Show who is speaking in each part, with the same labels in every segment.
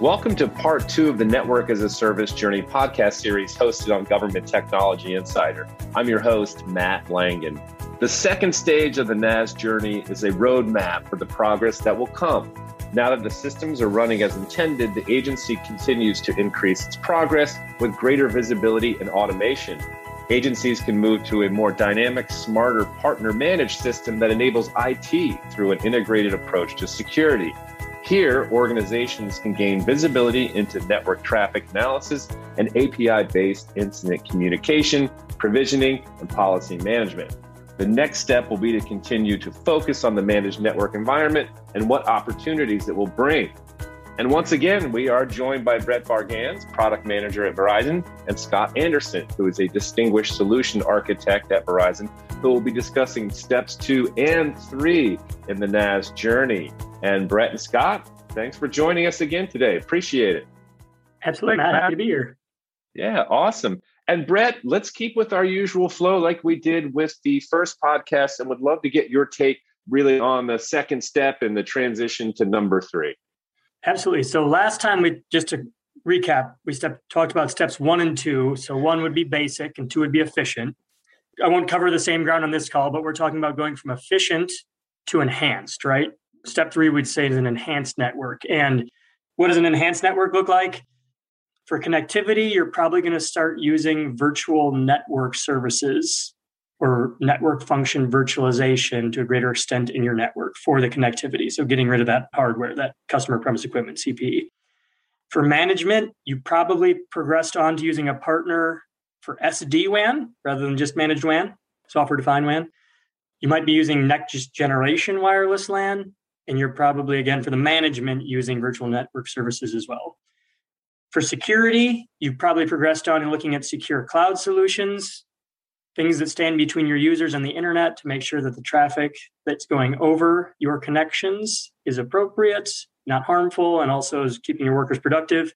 Speaker 1: Welcome to part two of the Network as a Service Journey podcast series hosted on Government Technology Insider. I'm your host, Matt Langen. The second stage of the NaaS journey is a roadmap for the progress that will come. Now that the systems are running as intended, the agency continues to increase its progress with greater visibility and automation. Agencies can move to a more dynamic, smarter partner managed system that enables IT through an integrated approach to security. Here, organizations can gain visibility into network traffic analysis and API based incident communication, provisioning, and policy management. The next step will be to continue to focus on the managed network environment and what opportunities it will bring. And once again, we are joined by Brett Barganz, product manager at Verizon, and Scott Andersen, who is a distinguished solution architect at Verizon, who will be discussing steps two and three in the NaaS journey. And Brett and Scott, thanks for joining us again today. Appreciate it.
Speaker 2: Absolutely. Happy to be here.
Speaker 1: Yeah, awesome. And Brett, let's keep with our usual flow like we did with the first podcast and would love to get your take really on the second step in the transition to number three.
Speaker 2: Absolutely. So last time we just to recap, we step, talked about steps one and two. So one would be basic and two would be efficient. I won't cover the same ground on this call, but we're talking about going from efficient to enhanced, right? Step three, we'd say is an enhanced network. And what does an enhanced network look like? For connectivity, you're probably going to start using virtual network services or network function virtualization to a greater extent in your network for the connectivity. So getting rid of that hardware, that customer premise equipment, CPE. For management, you probably progressed on to using a partner for SD WAN rather than just managed WAN, software defined WAN. You might be using next generation wireless LAN, and you're probably, again, for the management, using virtual network services as well. For security, you've probably progressed on in looking at secure cloud solutions, things that stand between your users and the internet to make sure that the traffic that's going over your connections is appropriate, not harmful, and also is keeping your workers productive.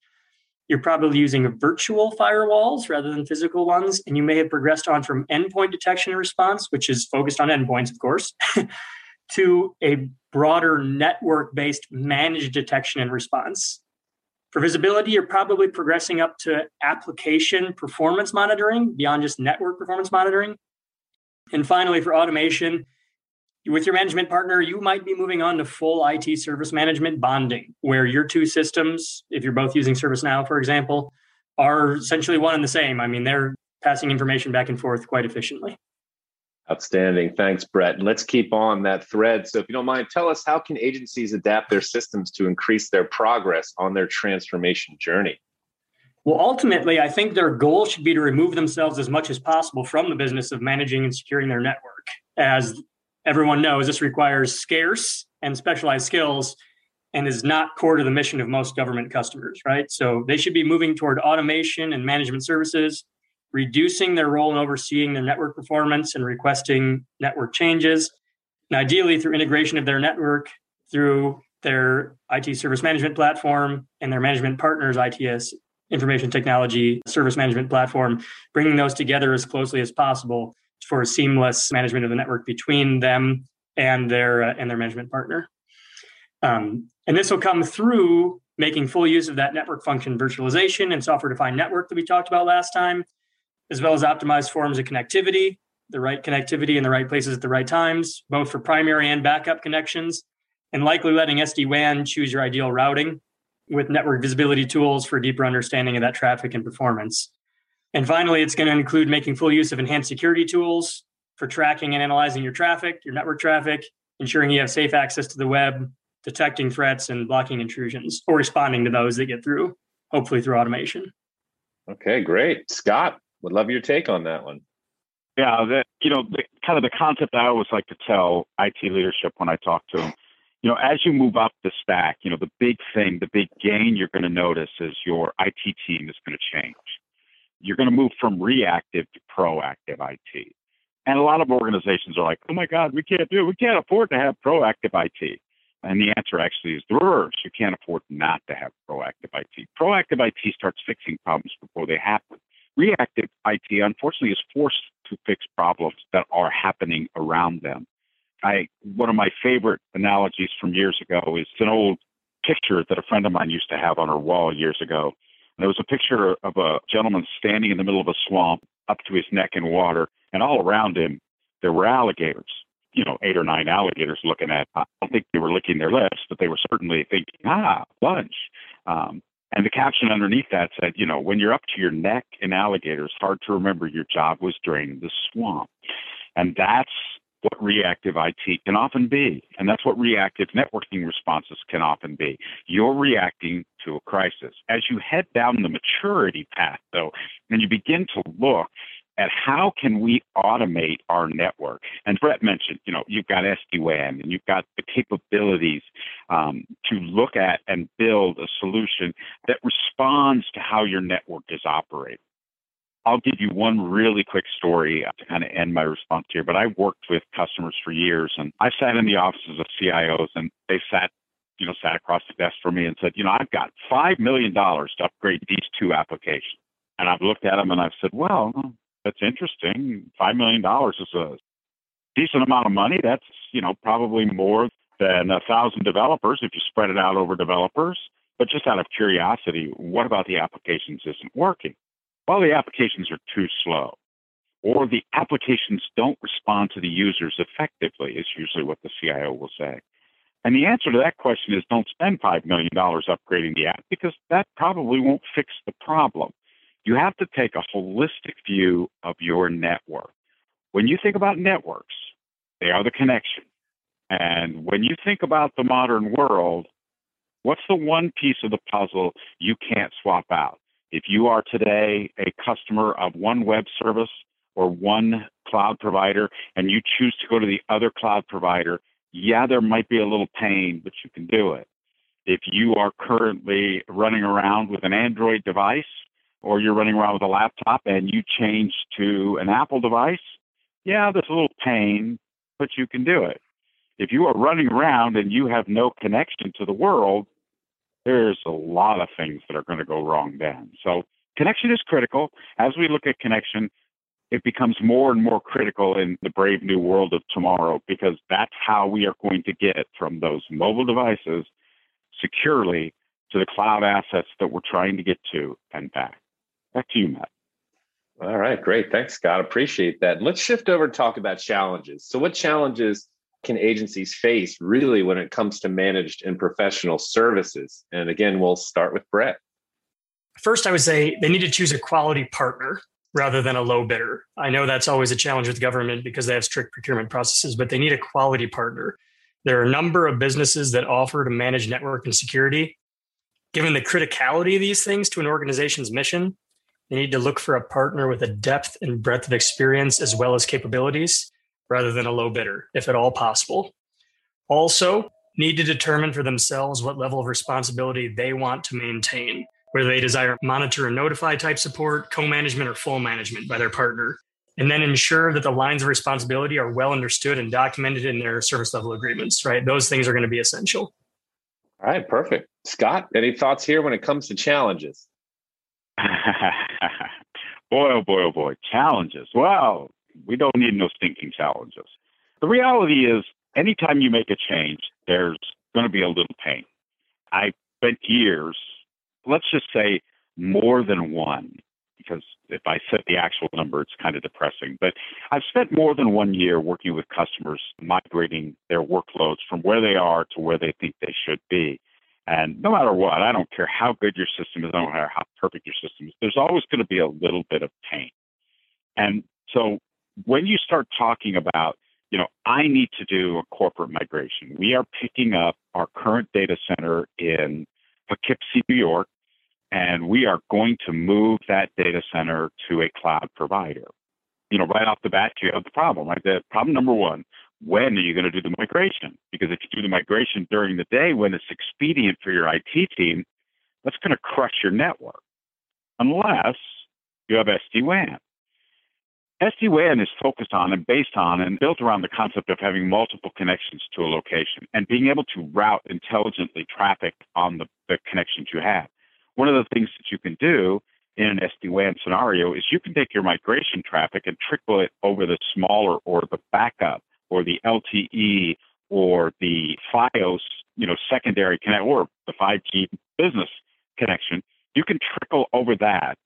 Speaker 2: You're probably using virtual firewalls rather than physical ones, and you may have progressed on from endpoint detection and response, which is focused on endpoints, of course, to a broader network based managed detection and response. For visibility, you're probably progressing up to application performance monitoring beyond just network performance monitoring. And finally, for automation, with your management partner, you might be moving on to full IT service management bonding, where your two systems, if you're both using ServiceNow, for example, are essentially one and the same. I mean, they're passing information back and forth quite efficiently.
Speaker 1: Outstanding. Thanks, Brett. And let's keep on that thread. So, if you don't mind, tell us how can agencies adapt their systems to increase their progress on their transformation journey?
Speaker 2: Well, ultimately, I think their goal should be to remove themselves as much as possible from the business of managing and securing their network. As everyone knows, this requires scarce and specialized skills and is not core to the mission of most government customers, right? So they should be moving toward automation and management services reducing their role in overseeing their network performance and requesting network changes, and ideally through integration of their network through their IT service management platform and their management partners, ITS information technology service management platform, bringing those together as closely as possible for seamless management of the network between them and their uh, and their management partner. Um, and this will come through making full use of that network function virtualization and software defined network that we talked about last time, as well as optimized forms of connectivity, the right connectivity in the right places at the right times, both for primary and backup connections, and likely letting SD WAN choose your ideal routing with network visibility tools for deeper understanding of that traffic and performance. And finally, it's going to include making full use of enhanced security tools for tracking and analyzing your traffic, your network traffic, ensuring you have safe access to the web, detecting threats and blocking intrusions, or responding to those that get through, hopefully through automation.
Speaker 1: Okay, great. Scott, would love your take on that one.
Speaker 3: Yeah, that you know, the, kind of the concept I always like to tell IT leadership when I talk to them. You know, as you move up the stack, you know, the big thing, the big gain you're going to notice is your IT team is going to change. You're going to move from reactive to proactive IT. And a lot of organizations are like, oh my God, we can't do it. We can't afford to have proactive IT. And the answer actually is the reverse. You can't afford not to have proactive IT. Proactive IT starts fixing problems before they happen reactive IT, unfortunately, is forced to fix problems that are happening around them. I one of my favorite analogies from years ago is an old picture that a friend of mine used to have on her wall years ago. And there was a picture of a gentleman standing in the middle of a swamp up to his neck in water, and all around him there were alligators. You know, eight or nine alligators looking at. I don't think they were licking their lips, but they were certainly thinking, "Ah, lunch." Um, and the caption underneath that said, you know, when you're up to your neck in alligators, hard to remember your job was draining the swamp. And that's what reactive IT can often be. And that's what reactive networking responses can often be. You're reacting to a crisis. As you head down the maturity path, though, and you begin to look at how can we automate our network. And Brett mentioned, you know, you've got SD-WAN and you've got the capabilities um, to look at and build a solution that responds to how your network is operating. I'll give you one really quick story to kind of end my response here. But I've worked with customers for years, and I sat in the offices of CIOs, and they sat, you know, sat across the desk from me and said, you know, I've got five million dollars to upgrade these two applications. And I've looked at them and I've said, well, that's interesting. Five million dollars is a decent amount of money. That's you know probably more than a thousand developers if you spread it out over developers. But just out of curiosity, what about the applications isn't working? Well, the applications are too slow, or the applications don't respond to the users effectively. Is usually what the CIO will say. And the answer to that question is don't spend $5 million upgrading the app because that probably won't fix the problem you have to take a holistic view of your network. When you think about networks, they are the connection. And when you think about the modern world, what's the one piece of the puzzle you can't swap out? If you are today a customer of one web service or one cloud provider and you choose to go to the other cloud provider, yeah, there might be a little pain, but you can do it. If you are currently running around with an Android device or you're running around with a laptop and you change to an Apple device, yeah, there's a little pain, but you can do it. If you are running around and you have no connection to the world, there's a lot of things that are going to go wrong then. So connection is critical. As we look at connection, it becomes more and more critical in the brave new world of tomorrow because that's how we are going to get from those mobile devices securely to the cloud assets that we're trying to get to and back. Back to you, Matt.
Speaker 1: All right, great. Thanks, Scott. Appreciate that. Let's shift over and talk about challenges. So, what challenges can agencies face really when it comes to managed and professional services? And again, we'll start with Brett.
Speaker 2: First, I would say they need to choose a quality partner rather than a low bidder. I know that's always a challenge with government because they have strict procurement processes, but they need a quality partner. There are a number of businesses that offer to manage network and security. Given the criticality of these things to an organization's mission, they need to look for a partner with a depth and breadth of experience as well as capabilities rather than a low bidder, if at all possible. Also, need to determine for themselves what level of responsibility they want to maintain, whether they desire monitor and notify type support, co management, or full management by their partner. And then ensure that the lines of responsibility are well understood and documented in their service level agreements, right? Those things are going to be essential.
Speaker 1: All right, perfect. Scott, any thoughts here when it comes to challenges?
Speaker 3: boy, oh boy, oh boy, challenges. Well, we don't need no stinking challenges. The reality is, anytime you make a change, there's going to be a little pain. I spent years, let's just say more than one, because if I set the actual number, it's kind of depressing. But I've spent more than one year working with customers, migrating their workloads from where they are to where they think they should be. And no matter what, I don't care how good your system is, I don't care how perfect your system is, there's always going to be a little bit of pain. And so when you start talking about, you know, I need to do a corporate migration, we are picking up our current data center in Poughkeepsie, New York, and we are going to move that data center to a cloud provider. You know, right off the bat, you have the problem, right? The problem number one when are you going to do the migration? Because if you do the migration during the day when it's expedient for your IT team, that's going to crush your network unless you have SD-WAN. SD-WAN is focused on and based on and built around the concept of having multiple connections to a location and being able to route intelligently traffic on the, the connections you have. One of the things that you can do in an SD-WAN scenario is you can take your migration traffic and trickle it over the smaller or the backup or the LTE or the FiOS you know, secondary connect or the 5G business connection, you can trickle over that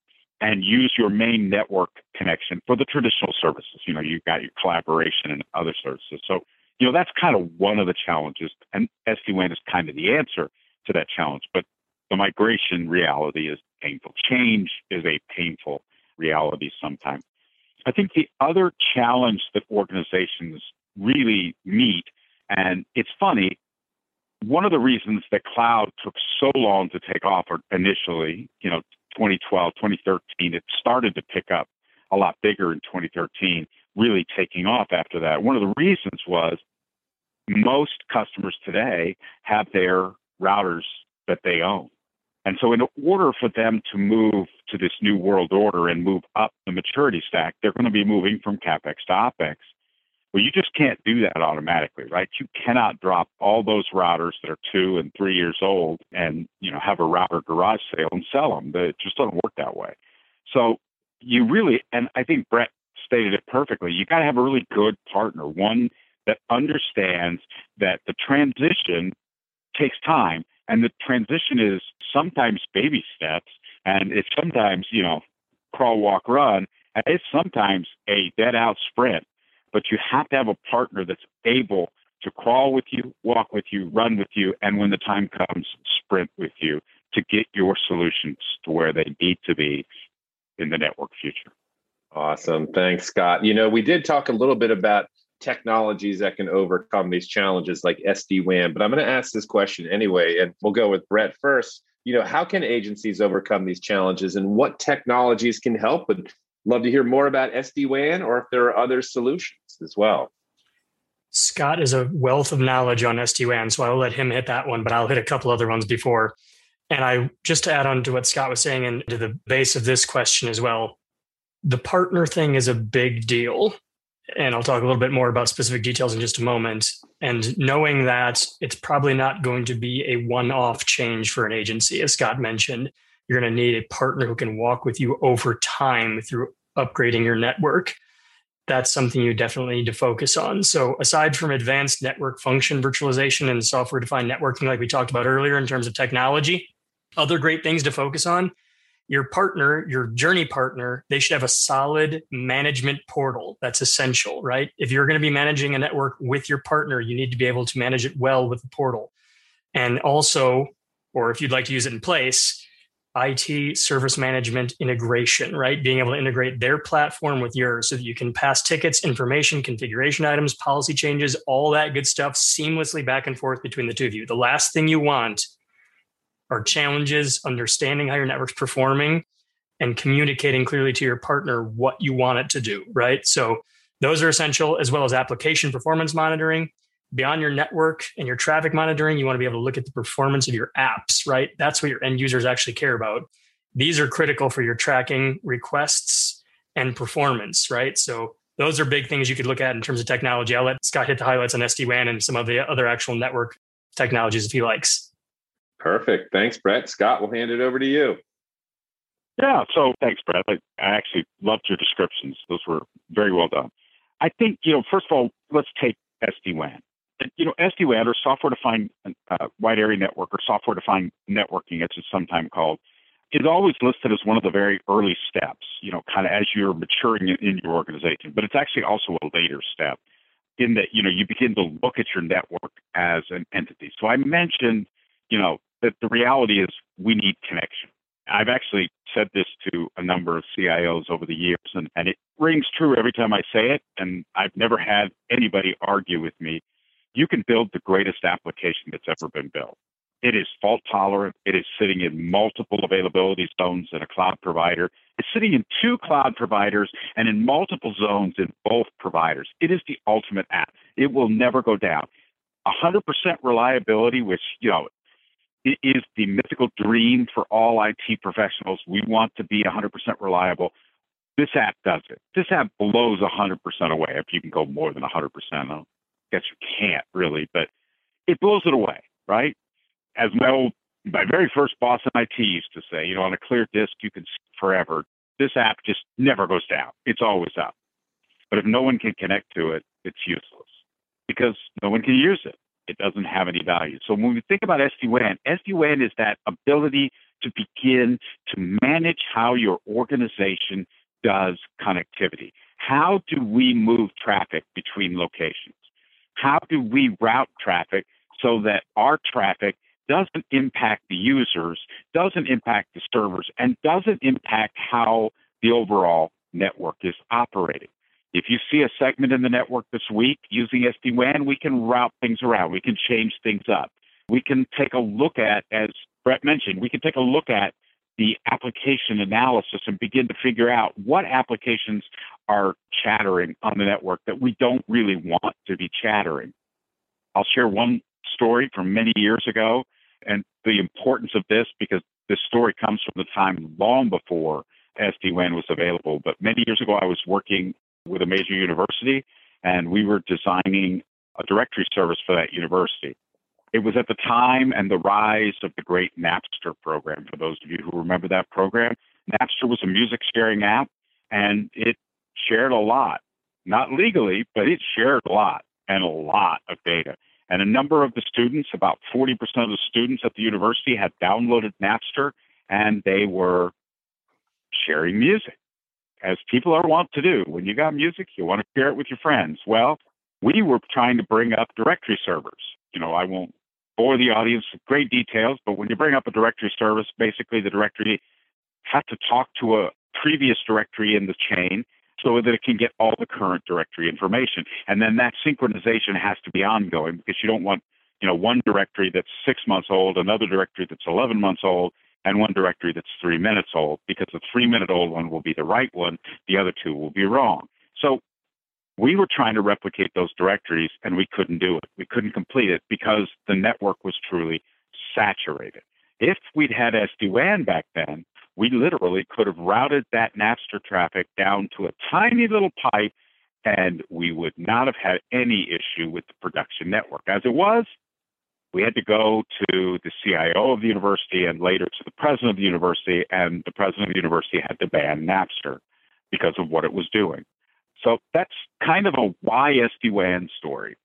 Speaker 3: and use your main network connection for the traditional services. You know, you've got your collaboration and other services. So, you know, that's kind of one of the challenges. And SD-WAN is kind of the answer to that challenge. But the migration reality is painful. Change is a painful reality sometimes. I think the other challenge that organizations really meet, and it's funny, one of the reasons that cloud took so long to take off initially, you know, 2012, 2013, it started to pick up a lot bigger in 2013, really taking off after that. One of the reasons was most customers today have their routers that they own. And so, in order for them to move to this new world order and move up the maturity stack, they're going to be moving from CapEx to OpEx. Well, you just can't do that automatically, right? You cannot drop all those routers that are two and three years old and you know have a router garage sale and sell them. It just doesn't work that way. So you really, and I think Brett stated it perfectly. You got to have a really good partner, one that understands that the transition takes time, and the transition is sometimes baby steps, and it's sometimes you know crawl, walk, run, and it's sometimes a dead out sprint but you have to have a partner that's able to crawl with you, walk with you, run with you, and when the time comes, sprint with you to get your solutions to where they need to be in the network future.
Speaker 1: Awesome. Thanks, Scott. You know, we did talk a little bit about technologies that can overcome these challenges like SD WAN, but I'm going to ask this question anyway, and we'll go with Brett first. You know, how can agencies overcome these challenges and what technologies can help? And love to hear more about SD WAN or if there are other solutions as well.
Speaker 2: Scott is a wealth of knowledge on SD WAN, so I'll let him hit that one, but I'll hit a couple other ones before. And I just to add on to what Scott was saying and to the base of this question as well, the partner thing is a big deal. And I'll talk a little bit more about specific details in just a moment. And knowing that it's probably not going to be a one off change for an agency, as Scott mentioned, you're going to need a partner who can walk with you over time through upgrading your network that's something you definitely need to focus on. So, aside from advanced network function virtualization and software defined networking, like we talked about earlier in terms of technology, other great things to focus on your partner, your journey partner, they should have a solid management portal. That's essential, right? If you're going to be managing a network with your partner, you need to be able to manage it well with the portal. And also, or if you'd like to use it in place, IT service management integration, right? Being able to integrate their platform with yours so that you can pass tickets, information, configuration items, policy changes, all that good stuff seamlessly back and forth between the two of you. The last thing you want are challenges, understanding how your network's performing, and communicating clearly to your partner what you want it to do, right? So those are essential, as well as application performance monitoring beyond your network and your traffic monitoring, you want to be able to look at the performance of your apps, right? That's what your end users actually care about. These are critical for your tracking requests and performance, right? So those are big things you could look at in terms of technology. I'll let Scott hit the highlights on SD WAN and some of the other actual network technologies if he likes.
Speaker 1: Perfect. Thanks, Brett. Scott, we'll hand it over to you.
Speaker 3: Yeah. So thanks, Brett. I, I actually loved your descriptions. Those were very well done. I think, you know, first of all, let's take SD WAN you know, SD-WAN or software-defined uh, wide area network or software-defined networking, as it's sometimes called, is always listed as one of the very early steps. You know, kind of as you're maturing in, your organization, but it's actually also a later step in that you know you begin to look at your network as an entity. So I mentioned, you know, that the reality is we need connection. I've actually said this to a number of CIOs over the years, and, and it rings true every time I say it. And I've never had anybody argue with me you can build the greatest application that's ever been built. It is fault tolerant. It is sitting in multiple availability zones in a cloud provider. It's sitting in two cloud providers and in multiple zones in both providers. It is the ultimate app. It will never go down. 100% reliability, which, you know, it is the mythical dream for all IT professionals. We want to be 100% reliable. This app does it. This app blows 100% away if you can go more than 100% guess you can't really, but it blows it away, right? As my old, my very first boss in IT used to say, you know, on a clear disk, you can see forever. This app just never goes down. It's always up. But if no one can connect to it, it's useless because no one can use it. it doesn't have any value. So when we think about SD-WAN, SD-WAN is that ability to begin to manage how your organization does connectivity. How do we move traffic between locations? How do we route traffic so that our traffic doesn't impact the users, doesn't impact the servers, and doesn't impact how the overall network is operating? If you see a segment in the network this week using SD WAN, we can route things around. We can change things up. We can take a look at, as Brett mentioned, we can take a look at the application analysis and begin to figure out what applications are chattering on the network that we don't really want to be chattering. I'll share one story from many years ago and the importance of this because this story comes from the time long before SD WAN was available. But many years ago, I was working with a major university, and we were designing a directory service for that university. It was at the time and the rise of the great Napster program. For those of you who remember that program, Napster was a music sharing app, and it shared a lot, not legally, but it shared a lot and a lot of data. And a number of the students, about 40% of the students at the university, had downloaded Napster and they were sharing music as people are wont to do. When you got music, you want to share it with your friends. Well, we were trying to bring up directory servers. You know, I won't bore the audience with great details, but when you bring up a directory service, basically the directory has to talk to a previous directory in the chain so that it can get all the current directory information. And then that synchronization has to be ongoing because you don't want, you know, one directory that's six months old, another directory that's 11 months old, and one directory that's three minutes old because the three minute old one will be the right one, the other two will be wrong. So we were trying to replicate those directories and we couldn't do it. We couldn't complete it because the network was truly saturated. If we'd had SD WAN back then, we literally could have routed that Napster traffic down to a tiny little pipe and we would not have had any issue with the production network. As it was, we had to go to the CIO of the university and later to the president of the university, and the president of the university had to ban Napster because of what it was doing. So that's kind of a why SD-WAN story.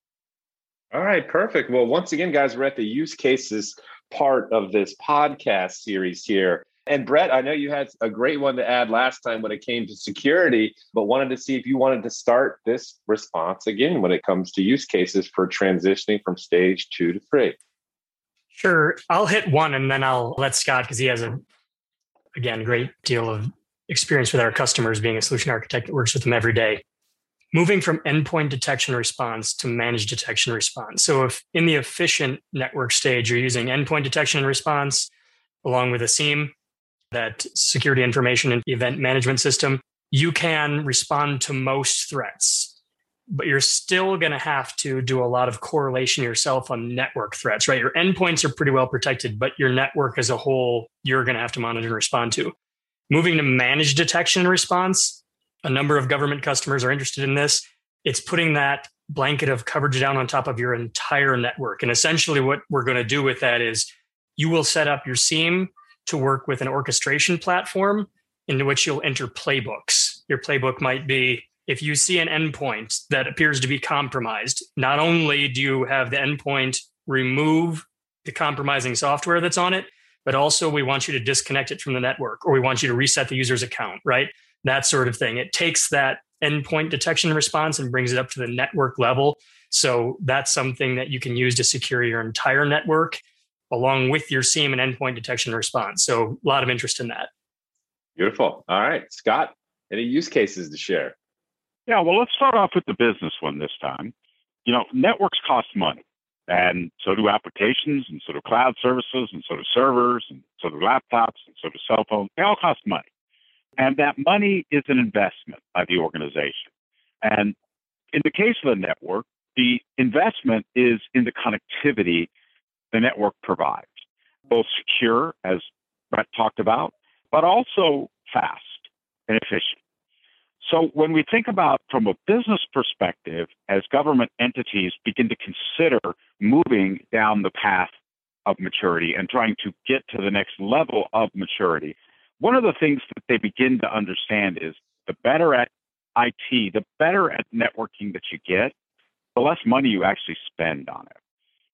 Speaker 1: All right, perfect. Well, once again, guys, we're at the use cases part of this podcast series here. And Brett, I know you had a great one to add last time when it came to security, but wanted to see if you wanted to start this response again when it comes to use cases for transitioning from stage two to three.
Speaker 2: Sure. I'll hit one and then I'll let Scott, because he has a, again, great deal of experience with our customers being a solution architect that works with them every day. Moving from endpoint detection response to managed detection response. So, if in the efficient network stage, you're using endpoint detection and response along with a SIEM, that security information and event management system, you can respond to most threats, but you're still going to have to do a lot of correlation yourself on network threats, right? Your endpoints are pretty well protected, but your network as a whole, you're going to have to monitor and respond to. Moving to managed detection and response, a number of government customers are interested in this. It's putting that blanket of coverage down on top of your entire network. And essentially, what we're going to do with that is you will set up your SIEM to work with an orchestration platform into which you'll enter playbooks. Your playbook might be if you see an endpoint that appears to be compromised, not only do you have the endpoint remove the compromising software that's on it, but also we want you to disconnect it from the network or we want you to reset the user's account, right? That sort of thing. It takes that endpoint detection response and brings it up to the network level. So that's something that you can use to secure your entire network along with your SIEM and endpoint detection response. So a lot of interest in that.
Speaker 1: Beautiful. All right, Scott, any use cases to share?
Speaker 3: Yeah, well, let's start off with the business one this time. You know, networks cost money, and so do applications, and so do cloud services, and so do servers, and so do laptops, and so do cell phones. They all cost money. And that money is an investment by the organization. And in the case of the network, the investment is in the connectivity the network provides, both secure, as Brett talked about, but also fast and efficient. So when we think about from a business perspective, as government entities begin to consider moving down the path of maturity and trying to get to the next level of maturity, one of the things that they begin to understand is the better at IT, the better at networking that you get, the less money you actually spend on it.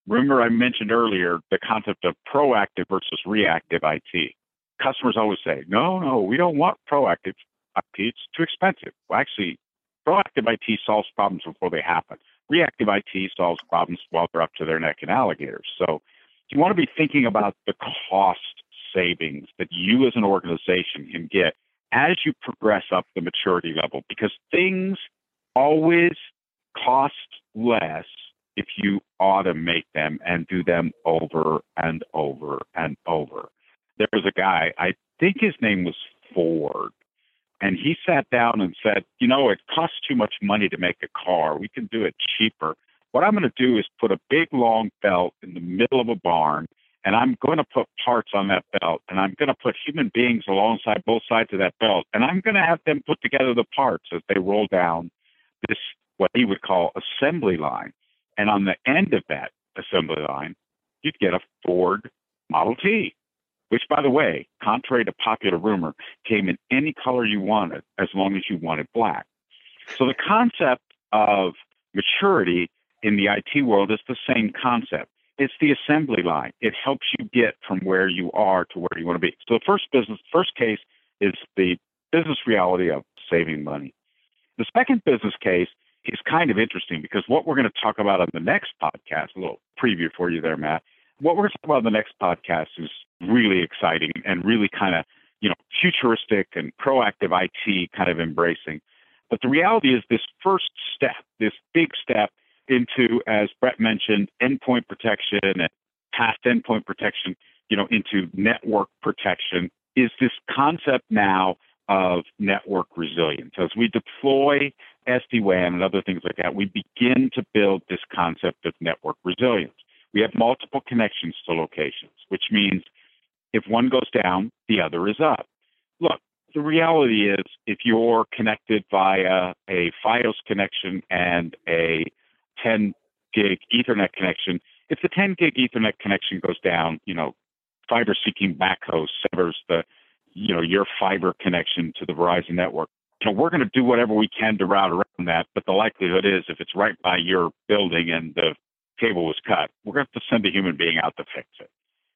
Speaker 3: Remember, I mentioned earlier the concept of proactive versus reactive IT. Customers always say, no, no, we don't want proactive IT. It's too expensive. Well, actually, proactive IT solves problems before they happen. Reactive IT solves problems while they're up to their neck in alligators. So you want to be thinking about the cost savings that you as an organization can get as you progress up the maturity level because things always cost less if you automate them and do them over and over and over. There was a guy, I think his name was Ford, and he sat down and said, You know, it costs too much money to make a car. We can do it cheaper. What I'm going to do is put a big long belt in the middle of a barn, and I'm going to put parts on that belt, and I'm going to put human beings alongside both sides of that belt, and I'm going to have them put together the parts as they roll down this, what he would call assembly line. And on the end of that assembly line, you'd get a Ford Model T which, by the way, contrary to popular rumor, came in any color you wanted as long as you wanted black. So the concept of maturity in the IT world is the same concept. It's the assembly line. It helps you get from where you are to where you want to be. So the first business, first case is the business reality of saving money. The second business case is kind of interesting because what we're going to talk about on the next podcast, a little preview for you there, Matt, what we're going to talk about in the next podcast is really exciting and really kind of, you know, futuristic and proactive IT kind of embracing. But the reality is this first step, this big step into, as Brett mentioned, endpoint protection and past endpoint protection, you know, into network protection is this concept now of network resilience. As we deploy SD-WAN and other things like that, we begin to build this concept of network resilience. We have multiple connections to locations, which means if one goes down, the other is up. Look, the reality is if you're connected via a FiOS connection and a 10 gig Ethernet connection, if the 10 gig Ethernet connection goes down, you know, fiber seeking backhoe severs the, you know, your fiber connection to the Verizon network. You know, we're going to do whatever we can to route around that, but the likelihood is if it's right by your building and the cable was cut. We're going to have to send a human being out to fix it.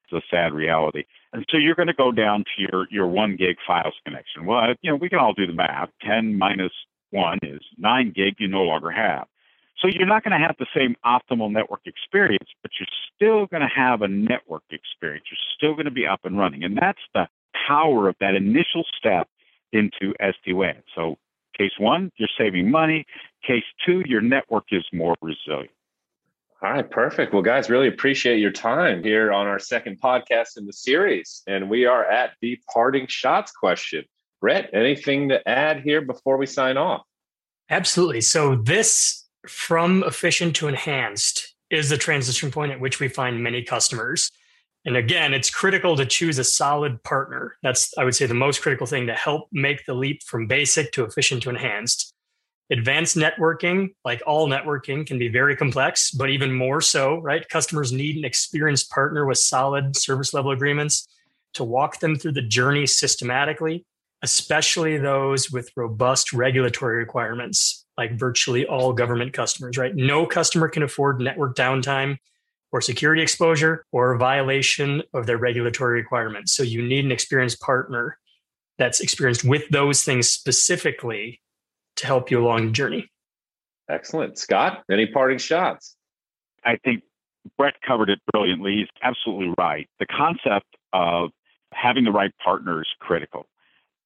Speaker 3: It's a sad reality. And so you're going to go down to your, your one gig FiOS connection. Well, you know, we can all do the math. 10 minus one is nine gig you no longer have. So you're not going to have the same optimal network experience, but you're still going to have a network experience. You're still going to be up and running. And that's the power of that initial step into SD-WAN. So case one, you're saving money. Case two, your network is more resilient.
Speaker 1: All right, perfect. Well, guys, really appreciate your time here on our second podcast in the series. And we are at the parting shots question. Brett, anything to add here before we sign off?
Speaker 2: Absolutely. So, this from efficient to enhanced is the transition point at which we find many customers. And again, it's critical to choose a solid partner. That's, I would say, the most critical thing to help make the leap from basic to efficient to enhanced. Advanced networking, like all networking, can be very complex, but even more so, right? Customers need an experienced partner with solid service level agreements to walk them through the journey systematically, especially those with robust regulatory requirements, like virtually all government customers, right? No customer can afford network downtime or security exposure or a violation of their regulatory requirements. So you need an experienced partner that's experienced with those things specifically to help you along the journey.
Speaker 1: Excellent. Scott, any parting shots?
Speaker 3: I think Brett covered it brilliantly. He's absolutely right. The concept of having the right partner is critical.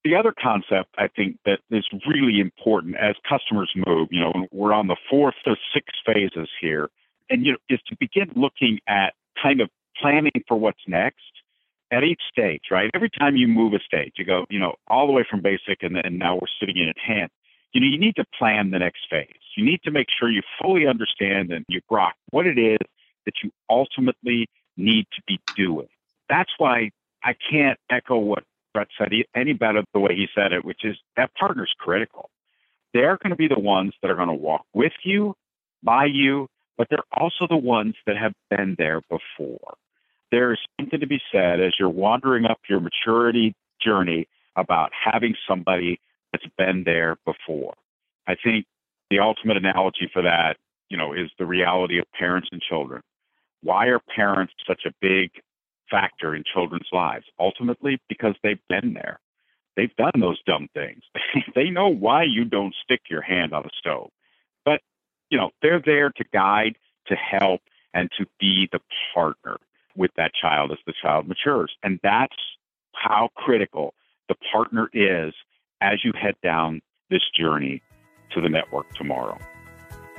Speaker 3: The other concept I think that is really important as customers move, you know, we're on the fourth or sixth phases here, and you know, is to begin looking at kind of planning for what's next at each stage, right? Every time you move a stage, you go, you know, all the way from basic and then now we're sitting in enhanced you know, you need to plan the next phase. You need to make sure you fully understand and you grok what it is that you ultimately need to be doing. That's why I can't echo what Brett said any better the way he said it, which is that partner's critical. They're going to be the ones that are going to walk with you, by you, but they're also the ones that have been there before. There is something to be said as you're wandering up your maturity journey about having somebody that's been there before. I think the ultimate analogy for that, you know, is the reality of parents and children. why are parents such a big factor in children's lives? Ultimately, because they've been there. They've done those dumb things. they know why you don't stick your hand on the stove. But, you know, they're there to guide, to help, and to be the partner with that child as the child matures. And that's how critical the partner is as you head down this journey to the network tomorrow.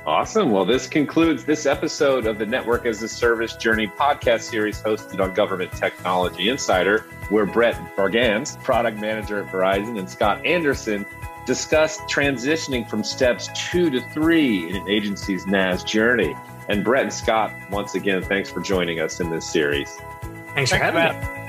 Speaker 1: Awesome. Well, this concludes this episode of the Network as a Service Journey podcast series hosted on Government Technology Insider, where Brett Barganz, product manager at Verizon, and Scott Andersen discussed transitioning from steps two to three in an agency's NaaS journey. And Brett and Scott, once again, thanks for joining us in this series.
Speaker 2: Thanks, thanks for having me.